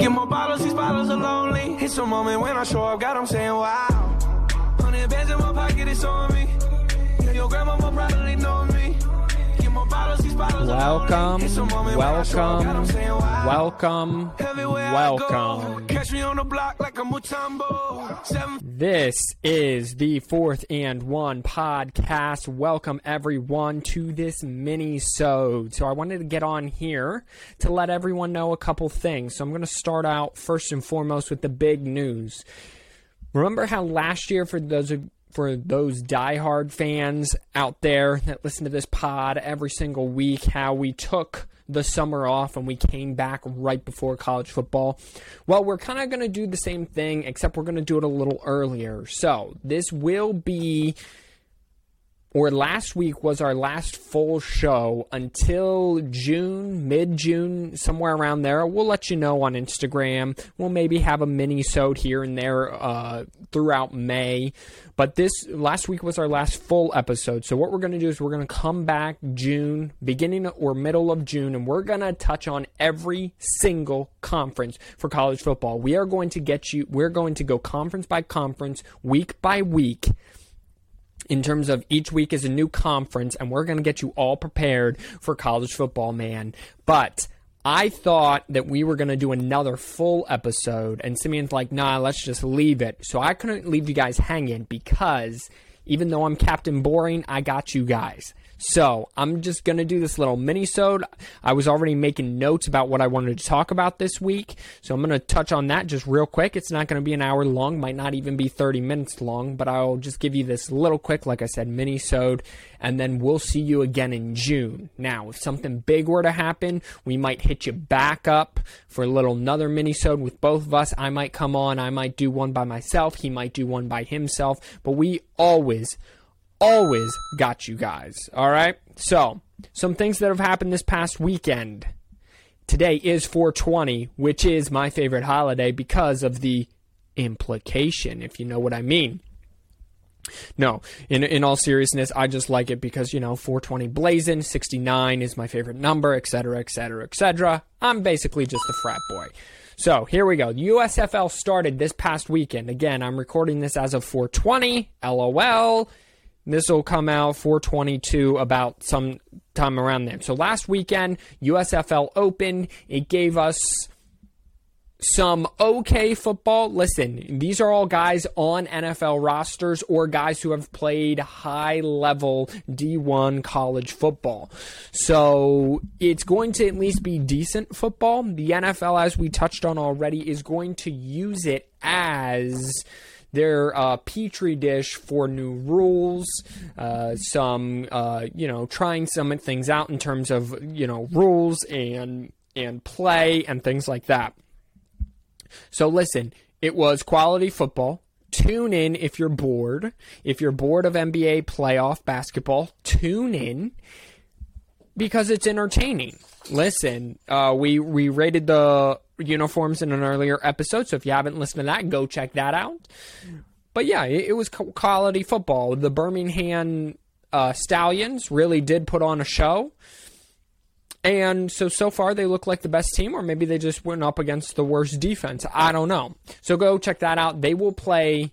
Get more bottles, these bottles are lonely. It's a moment when I show up, God, I'm saying wow. Hundred bands in my pocket, it's on Welcome, welcome, welcome, welcome. This is the fourth and one podcast. Welcome everyone to this mini sode. So I wanted to get on here to let everyone know a couple things. So I'm going to start out first and foremost with the big news. Remember how last year, for those of for those diehard fans out there that listen to this pod every single week, how we took the summer off and we came back right before college football. Well, we're kind of going to do the same thing, except we're going to do it a little earlier. So, this will be or last week was our last full show until June, mid June, somewhere around there. We'll let you know on Instagram. We'll maybe have a mini sode here and there uh, throughout May. But this last week was our last full episode. So what we're going to do is we're going to come back June, beginning or middle of June, and we're going to touch on every single conference for college football. We are going to get you. We're going to go conference by conference, week by week in terms of each week is a new conference, and we're going to get you all prepared for college football, man. But I thought that we were going to do another full episode, and Simeon's like, nah, let's just leave it. So I couldn't leave you guys hanging because even though I'm Captain Boring, I got you guys. So I'm just gonna do this little mini-sode. I was already making notes about what I wanted to talk about this week, so I'm gonna touch on that just real quick. It's not gonna be an hour long, might not even be 30 minutes long, but I'll just give you this little quick, like I said, mini-sode, and then we'll see you again in June. Now, if something big were to happen, we might hit you back up for a little another mini-sode with both of us. I might come on, I might do one by myself, he might do one by himself, but we always always got you guys. All right? So, some things that have happened this past weekend. Today is 420, which is my favorite holiday because of the implication, if you know what I mean. No, in in all seriousness, I just like it because you know 420 blazing, 69 is my favorite number, etc., etc., etc. I'm basically just a frat boy. So here we go. USFL started this past weekend. Again, I'm recording this as of 420. LOL. This will come out 422 about some time around then. So last weekend, USFL Open, it gave us some okay football. Listen, these are all guys on NFL rosters or guys who have played high level D1 college football. So it's going to at least be decent football. The NFL, as we touched on already, is going to use it as their uh, petri dish for new rules, uh, some uh, you know trying some things out in terms of you know rules and and play and things like that. So listen, it was quality football. Tune in if you're bored. If you're bored of NBA playoff basketball, tune in because it's entertaining. Listen, uh, we we rated the uniforms in an earlier episode. So if you haven't listened to that, go check that out. But yeah, it, it was quality football. The Birmingham uh, Stallions really did put on a show. And so, so far, they look like the best team, or maybe they just went up against the worst defense. I don't know. So go check that out. They will play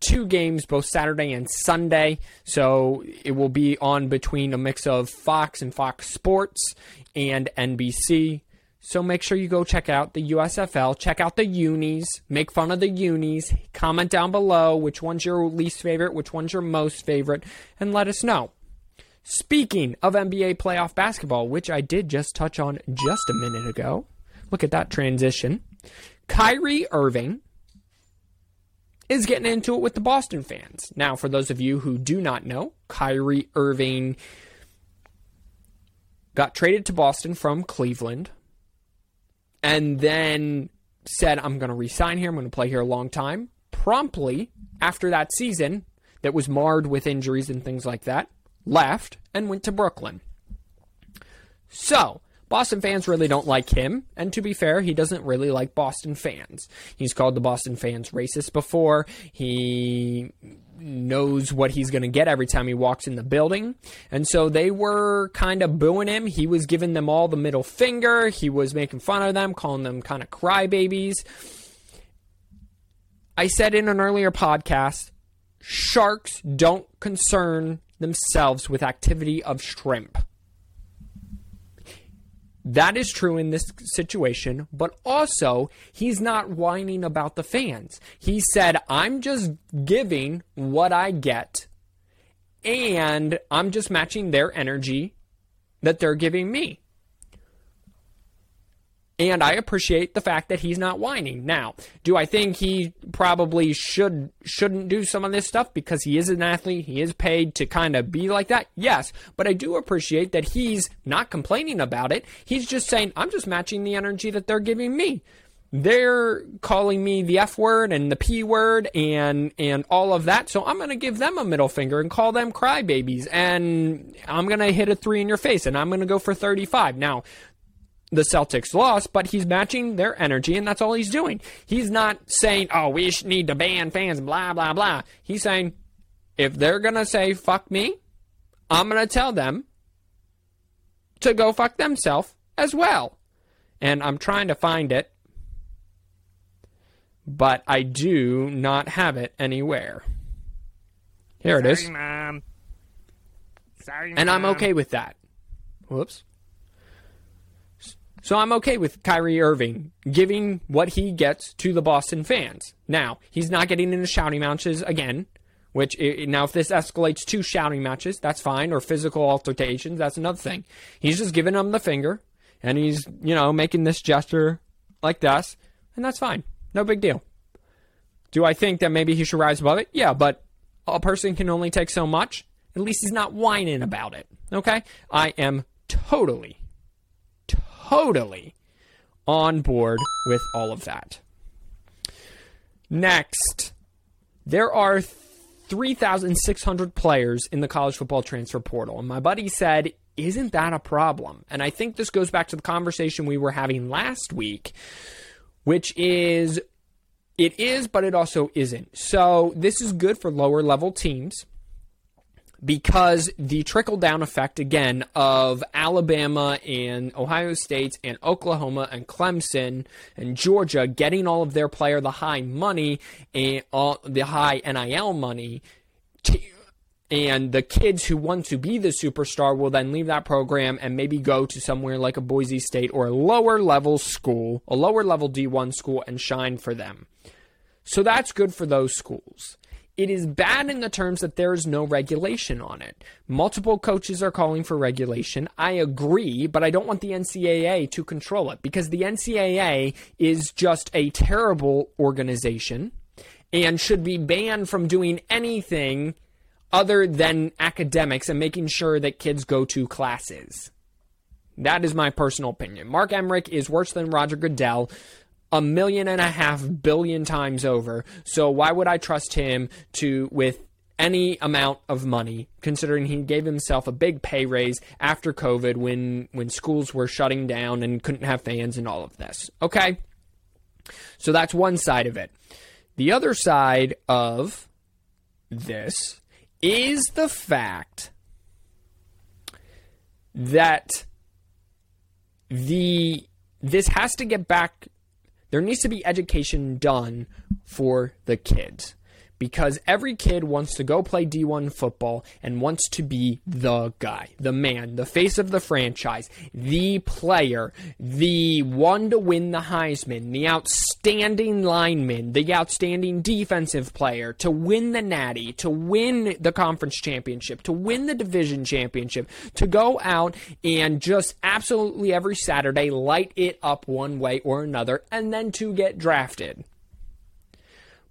two games both Saturday and Sunday. So it will be on between a mix of Fox and Fox Sports and NBC. So make sure you go check out the USFL, check out the unis, make fun of the unis, comment down below which one's your least favorite, which one's your most favorite, and let us know. Speaking of NBA playoff basketball, which I did just touch on just a minute ago, look at that transition. Kyrie Irving is getting into it with the Boston fans. Now, for those of you who do not know, Kyrie Irving got traded to Boston from Cleveland and then said, I'm going to resign here. I'm going to play here a long time. Promptly after that season, that was marred with injuries and things like that, left and went to Brooklyn. So, Boston fans really don't like him, and to be fair, he doesn't really like Boston fans. He's called the Boston fans racist before. He knows what he's going to get every time he walks in the building. And so they were kind of booing him. He was giving them all the middle finger. He was making fun of them, calling them kind of crybabies. I said in an earlier podcast, sharks don't concern themselves with activity of shrimp. That is true in this situation, but also he's not whining about the fans. He said, I'm just giving what I get, and I'm just matching their energy that they're giving me. And I appreciate the fact that he's not whining. Now, do I think he probably should shouldn't do some of this stuff because he is an athlete, he is paid to kind of be like that? Yes, but I do appreciate that he's not complaining about it. He's just saying, "I'm just matching the energy that they're giving me." They're calling me the F word and the P word and and all of that. So I'm going to give them a middle finger and call them crybabies and I'm going to hit a 3 in your face and I'm going to go for 35. Now, the Celtics lost, but he's matching their energy, and that's all he's doing. He's not saying, oh, we need to ban fans, blah, blah, blah. He's saying, if they're going to say, fuck me, I'm going to tell them to go fuck themselves as well. And I'm trying to find it, but I do not have it anywhere. Here Sorry, it is. Mom. Sorry, And I'm okay with that. Whoops. So I'm okay with Kyrie Irving giving what he gets to the Boston fans. Now, he's not getting into shouting matches again, which now if this escalates to shouting matches, that's fine, or physical altercations, that's another thing. He's just giving them the finger, and he's, you know, making this gesture like this, and that's fine. No big deal. Do I think that maybe he should rise above it? Yeah, but a person can only take so much. At least he's not whining about it. Okay? I am totally, totally on board with all of that. Next, there are 3,600 players in the college football transfer portal. And my buddy said, Isn't that a problem? And I think this goes back to the conversation we were having last week, which is it is, but it also isn't. So this is good for lower level teams because the trickle down effect again of Alabama and Ohio State and Oklahoma and Clemson and Georgia getting all of their player the high money and all the high NIL money and the kids who want to be the superstar will then leave that program and maybe go to somewhere like a Boise State or a lower level school, a lower level D1 school and shine for them. So that's good for those schools. It is bad in the terms that there is no regulation on it. Multiple coaches are calling for regulation. I agree, but I don't want the NCAA to control it because the NCAA is just a terrible organization and should be banned from doing anything other than academics and making sure that kids go to classes. That is my personal opinion. Mark Emmert is worse than Roger Goodell a million and a half billion times over. So why would I trust him to with any amount of money, considering he gave himself a big pay raise after COVID when when schools were shutting down and couldn't have fans and all of this. Okay? So that's one side of it. The other side of this is the fact that the this has to get back there needs to be education done for the kids because every kid wants to go play D1 football and wants to be the guy, the man, the face of the franchise, the player, the one to win the Heisman, the outstanding lineman, the outstanding defensive player, to win the Natty, to win the conference championship, to win the division championship, to go out and just absolutely every Saturday light it up one way or another, and then to get drafted.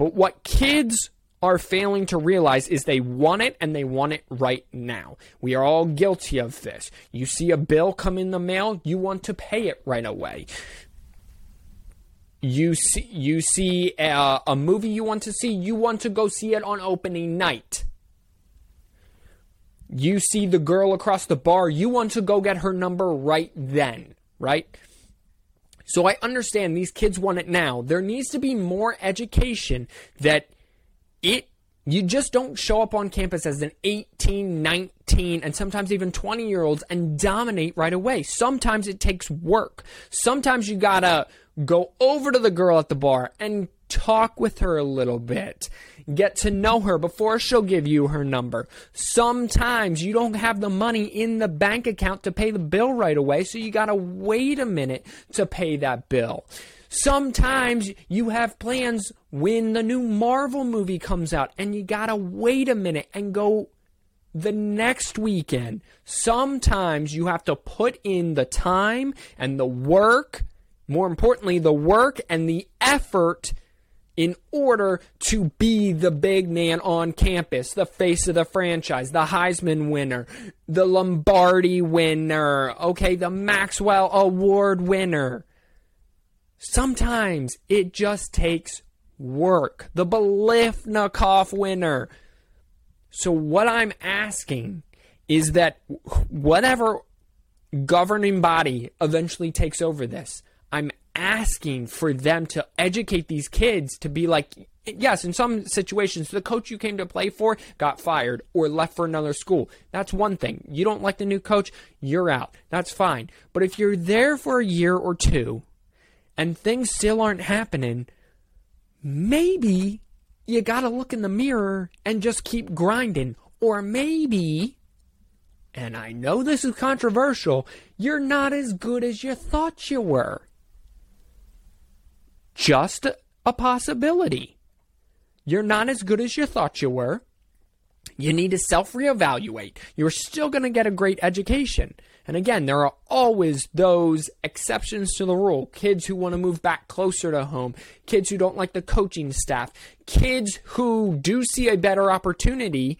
But what kids are failing to realize is they want it and they want it right now. We are all guilty of this. You see a bill come in the mail, you want to pay it right away. You see, you see a, a movie you want to see, you want to go see it on opening night. You see the girl across the bar, you want to go get her number right then, right? So I understand these kids want it now. There needs to be more education that it you just don't show up on campus as an 18, 19, and sometimes even 20 year olds and dominate right away. Sometimes it takes work. Sometimes you gotta go over to the girl at the bar and talk with her a little bit. Get to know her before she'll give you her number. Sometimes you don't have the money in the bank account to pay the bill right away, so you gotta wait a minute to pay that bill. Sometimes you have plans when the new Marvel movie comes out and you gotta wait a minute and go the next weekend. Sometimes you have to put in the time and the work, more importantly, the work and the effort in order to be the big man on campus, the face of the franchise, the Heisman winner, the Lombardi winner, okay, the Maxwell Award winner. Sometimes it just takes work. The Biletnikoff winner. So, what I'm asking is that whatever governing body eventually takes over this, I'm asking for them to educate these kids to be like, yes, in some situations, the coach you came to play for got fired or left for another school. That's one thing. You don't like the new coach, you're out. That's fine. But if you're there for a year or two and things still aren't happening, maybe you got to look in the mirror and just keep grinding. Or maybe, and I know this is controversial, you're not as good as you thought you were. Just a possibility. You're not as good as you thought you were. You need to self reevaluate. You're still going to get a great education. And again, there are always those exceptions to the rule. Kids who want to move back closer to home, kids who don't like the coaching staff, kids who do see a better opportunity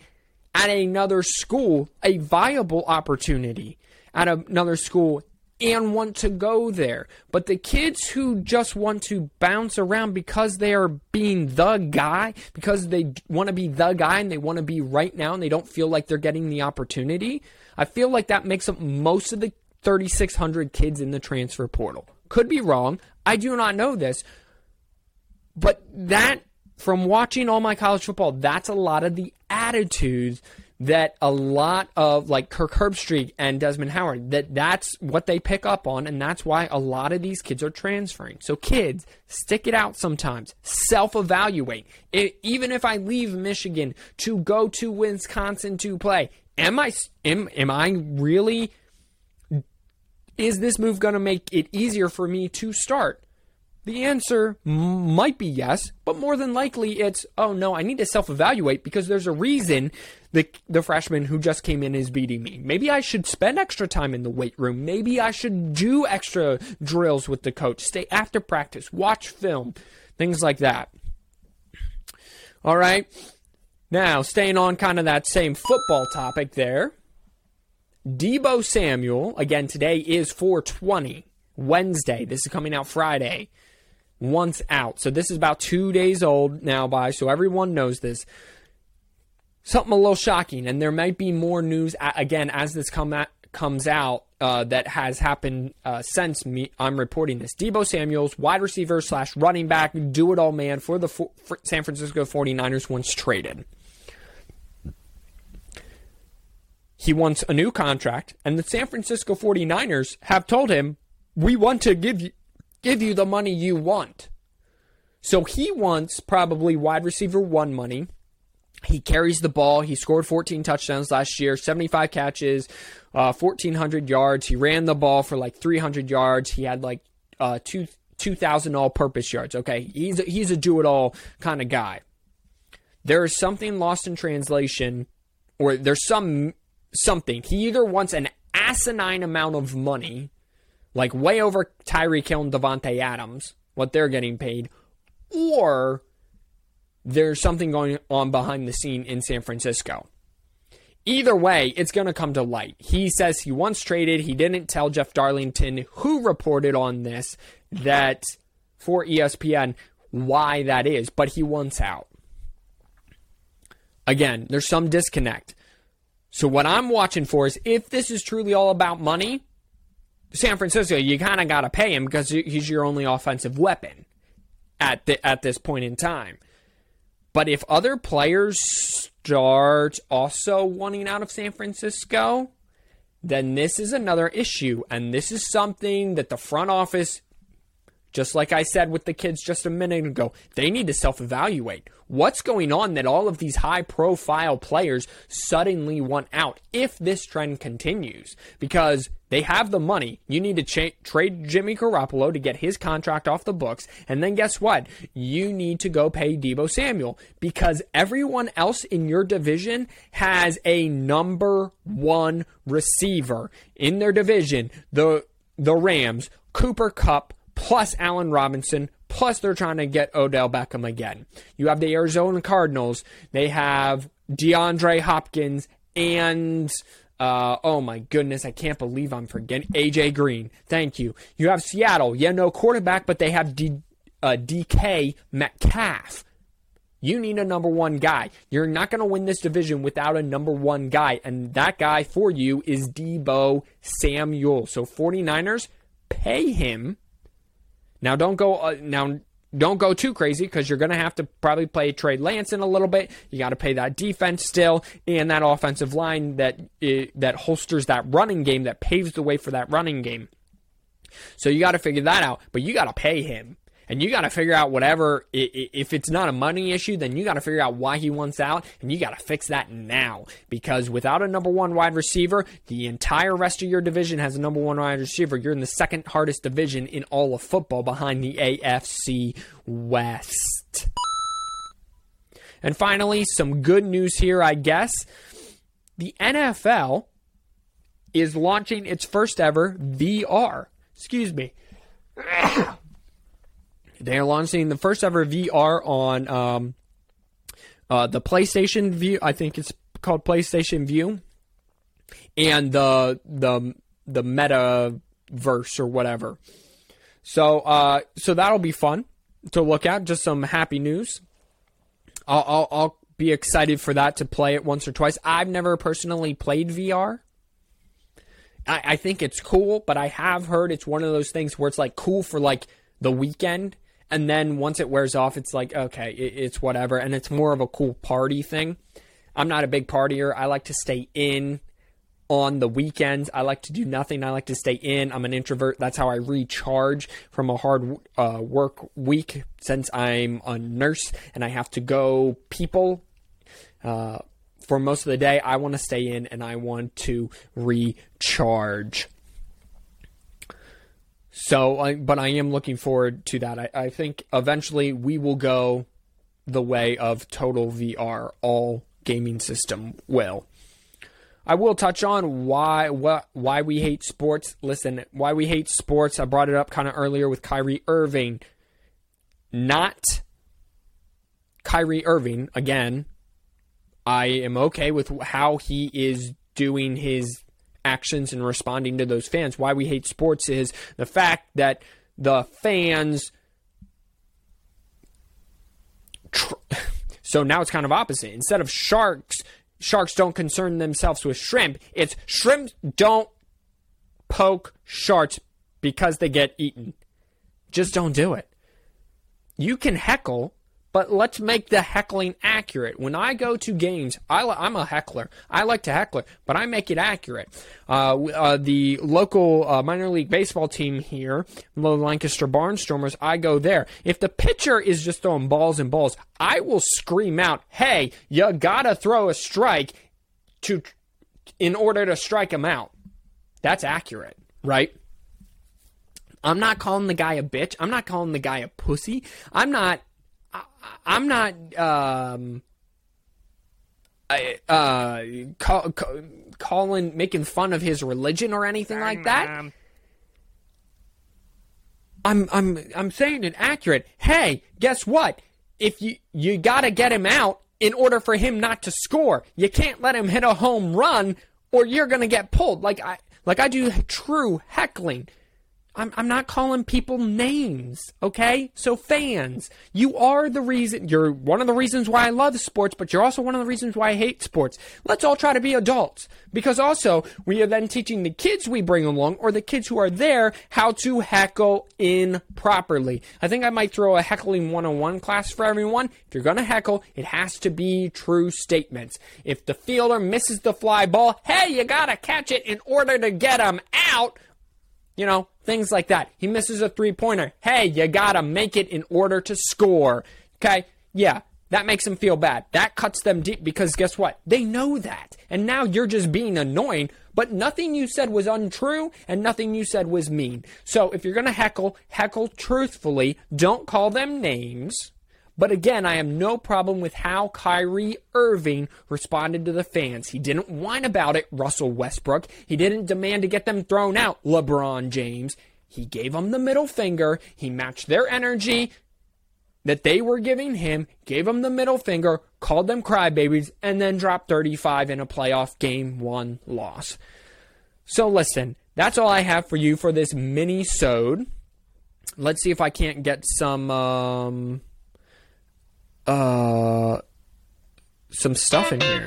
at another school, a viable opportunity at another school and want to go there. But the kids who just want to bounce around because they are being the guy, because they want to be the guy and they want to be right now and they don't feel like they're getting the opportunity, I feel like that makes up most of the 3,600 kids in the transfer portal. Could be wrong. I do not know this. But that, from watching all my college football, that's a lot of the attitudes that a lot of like Kirk Herbstreit and Desmond Howard that that's what they pick up on and that's why a lot of these kids are transferring. So kids, stick it out sometimes. Self-evaluate. It, even if I leave Michigan to go to Wisconsin to play, am I am am I really is this move going to make it easier for me to start? The answer might be yes, but more than likely it's oh no, I need to self-evaluate because there's a reason the the freshman who just came in is beating me. Maybe I should spend extra time in the weight room. Maybe I should do extra drills with the coach, stay after practice, watch film, things like that. All right. Now, staying on kind of that same football topic there, Deebo Samuel, again, today is 420, Wednesday. This is coming out Friday, once out. So this is about two days old now, by, so everyone knows this. Something a little shocking, and there might be more news, again, as this come at, comes out uh, that has happened uh, since me I'm reporting this. Deebo Samuels, wide receiver slash running back, do it all man for the for San Francisco 49ers once traded. He wants a new contract, and the San Francisco 49ers have told him, We want to give you, give you the money you want. So he wants probably wide receiver one money. He carries the ball. He scored 14 touchdowns last year, 75 catches, uh, 1,400 yards. He ran the ball for like 300 yards. He had like uh, two 2,000 all purpose yards. Okay. He's a, he's a do it all kind of guy. There is something lost in translation, or there's some something. He either wants an asinine amount of money, like way over Tyreek Hill and Davante Adams, what they're getting paid, or there's something going on behind the scene in San Francisco. Either way, it's going to come to light. He says he once traded. He didn't tell Jeff Darlington, who reported on this, that for ESPN, why that is, but he wants out. Again, there's some disconnect. So what I'm watching for is if this is truly all about money, San Francisco, you kind of got to pay him because he's your only offensive weapon at the, at this point in time. But if other players start also wanting out of San Francisco, then this is another issue. And this is something that the front office, just like I said with the kids just a minute ago, they need to self evaluate. What's going on that all of these high profile players suddenly want out if this trend continues? Because they have the money. You need to cha- trade Jimmy Garoppolo to get his contract off the books. And then guess what? You need to go pay Deebo Samuel because everyone else in your division has a number one receiver in their division. The, the Rams, Cooper Kupp, plus Allen Robinson, plus they're trying to get Odell Beckham again. You have the Arizona Cardinals. They have DeAndre Hopkins and uh, oh my goodness, I can't believe I'm forgetting AJ Green. Thank you. You have Seattle. Yeah, no quarterback, but they have D, uh, DK Metcalf. You need a number one guy. You're not going to win this division without a number one guy, and that guy for you is Deebo Samuel. So 49ers, pay him. Now don't go. Uh, now don't go too crazy because you're going to have to probably play Trey Lance in a little bit. You got to pay that defense still and that offensive line that uh, that holsters that running game that paves the way for that running game. So you got to figure that out, but you got to pay him and you got to figure out whatever. If it's not a money issue, then you got to figure out why he wants out, and you got to fix that now. Because without a number one wide receiver, the entire rest of your division has a number one wide receiver. You're in the second hardest division in all of football behind the AFC West. And finally, some good news here, I guess. The NFL is launching its first ever VR. Excuse me. They are launching the first ever VR on um, uh, the PlayStation View. I think it's called PlayStation View, and the the the Metaverse or whatever. So uh, so that'll be fun to look at. Just some happy news. I'll, I'll, I'll be excited for that to play it once or twice. I've never personally played VR. I, I think it's cool, but I have heard it's one of those things where it's like cool for like the weekend and then once it wears off, it's like okay, it, it's whatever, and it's more of a cool party thing. I'm not a big partier. I like to stay in on the weekends. I like to do nothing. I like to stay in. I'm an introvert. That's how I recharge from a hard uh, work week since I'm a nurse and I have to go people. Uh, for most of the day, I want to stay in and I want to recharge. So, but I am looking forward to that. I, I think eventually we will go the way of total VR. All gaming system will. I will touch on why what why we hate sports. Listen, why we hate sports. I brought it up kind of earlier with Kyrie Irving. Not Kyrie Irving again. I am okay with how he is doing his actions and responding to those fans. Why we hate sports is the fact that the fans. Tr- so now it's kind of opposite. Instead of sharks, sharks don't concern themselves with shrimp. It's shrimp don't poke sharks because they get eaten. Just don't do it. You can heckle but let's make the heckling accurate. When I go to games, I, am a heckler. I like to heckle, but I make it accurate. Uh, uh, the local uh, minor league baseball team here, the Lancaster Barnstormers, I go there. If the pitcher is just throwing balls and balls, I will scream out, "Hey, you gotta throw a strike to in order to strike him out." That's accurate, right? I'm not calling the guy a bitch. I'm not calling the guy a pussy. I'm not I'm not um, uh, call, call, calling, making fun of his religion or anything like that. I'm I'm I'm saying it accurate. Hey, guess what? If you you got to get him out in order for him not to score. You can't let him hit a home run or you're going to get pulled. Like I like I do true heckling. I'm, I'm not calling people names, okay? So, fans, you are the reason, you're one of the reasons why I love sports, but you're also one of the reasons why I hate sports. Let's all try to be adults. Because also, we are then teaching the kids we bring along, or the kids who are there, how to heckle in properly. I think I might throw a heckling 101 class for everyone. If you're gonna heckle, it has to be true statements. If the fielder misses the fly ball, hey, you gotta catch it in order to get him out you know, things like that. He misses a three pointer. Hey, you gotta make it in order to score. Okay? Yeah, that makes them feel bad. That cuts them deep because guess what? They know that. And now you're just being annoying, but nothing you said was untrue and nothing you said was mean. So if you're gonna heckle, heckle truthfully. Don't call them names. But again, I have no problem with how Kyrie Irving responded to the fans. He didn't whine about it, Russell Westbrook. He didn't demand to get them thrown out, LeBron James. He gave them the middle finger. He matched their energy that they were giving him, gave them the middle finger, called them crybabies, and then dropped 35 in a playoff game one loss. So listen, that's all I have for you for this mini-sode. Let's see if I can't get some um, uh, some stuff in here.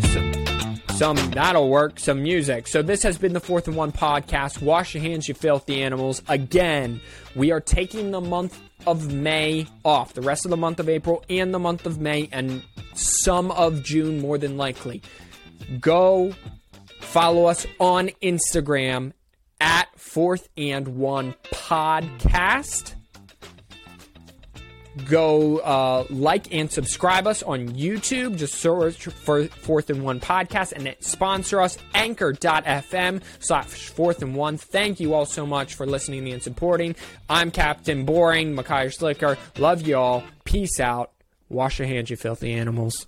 Some, some that'll work. Some music. So this has been the Fourth and One podcast. Wash your hands, you filthy animals. Again, we are taking the month of May off. The rest of the month of April and the month of May and some of June, more than likely. Go follow us on Instagram at Fourth and One Podcast go uh, like and subscribe us on YouTube. Just search for Fourth and One Podcast and sponsor us, anchor.fm slash Fourth and One. Thank you all so much for listening and supporting. I'm Captain Boring, Makai Slicker. Love you all. Peace out. Wash your hands, you filthy animals.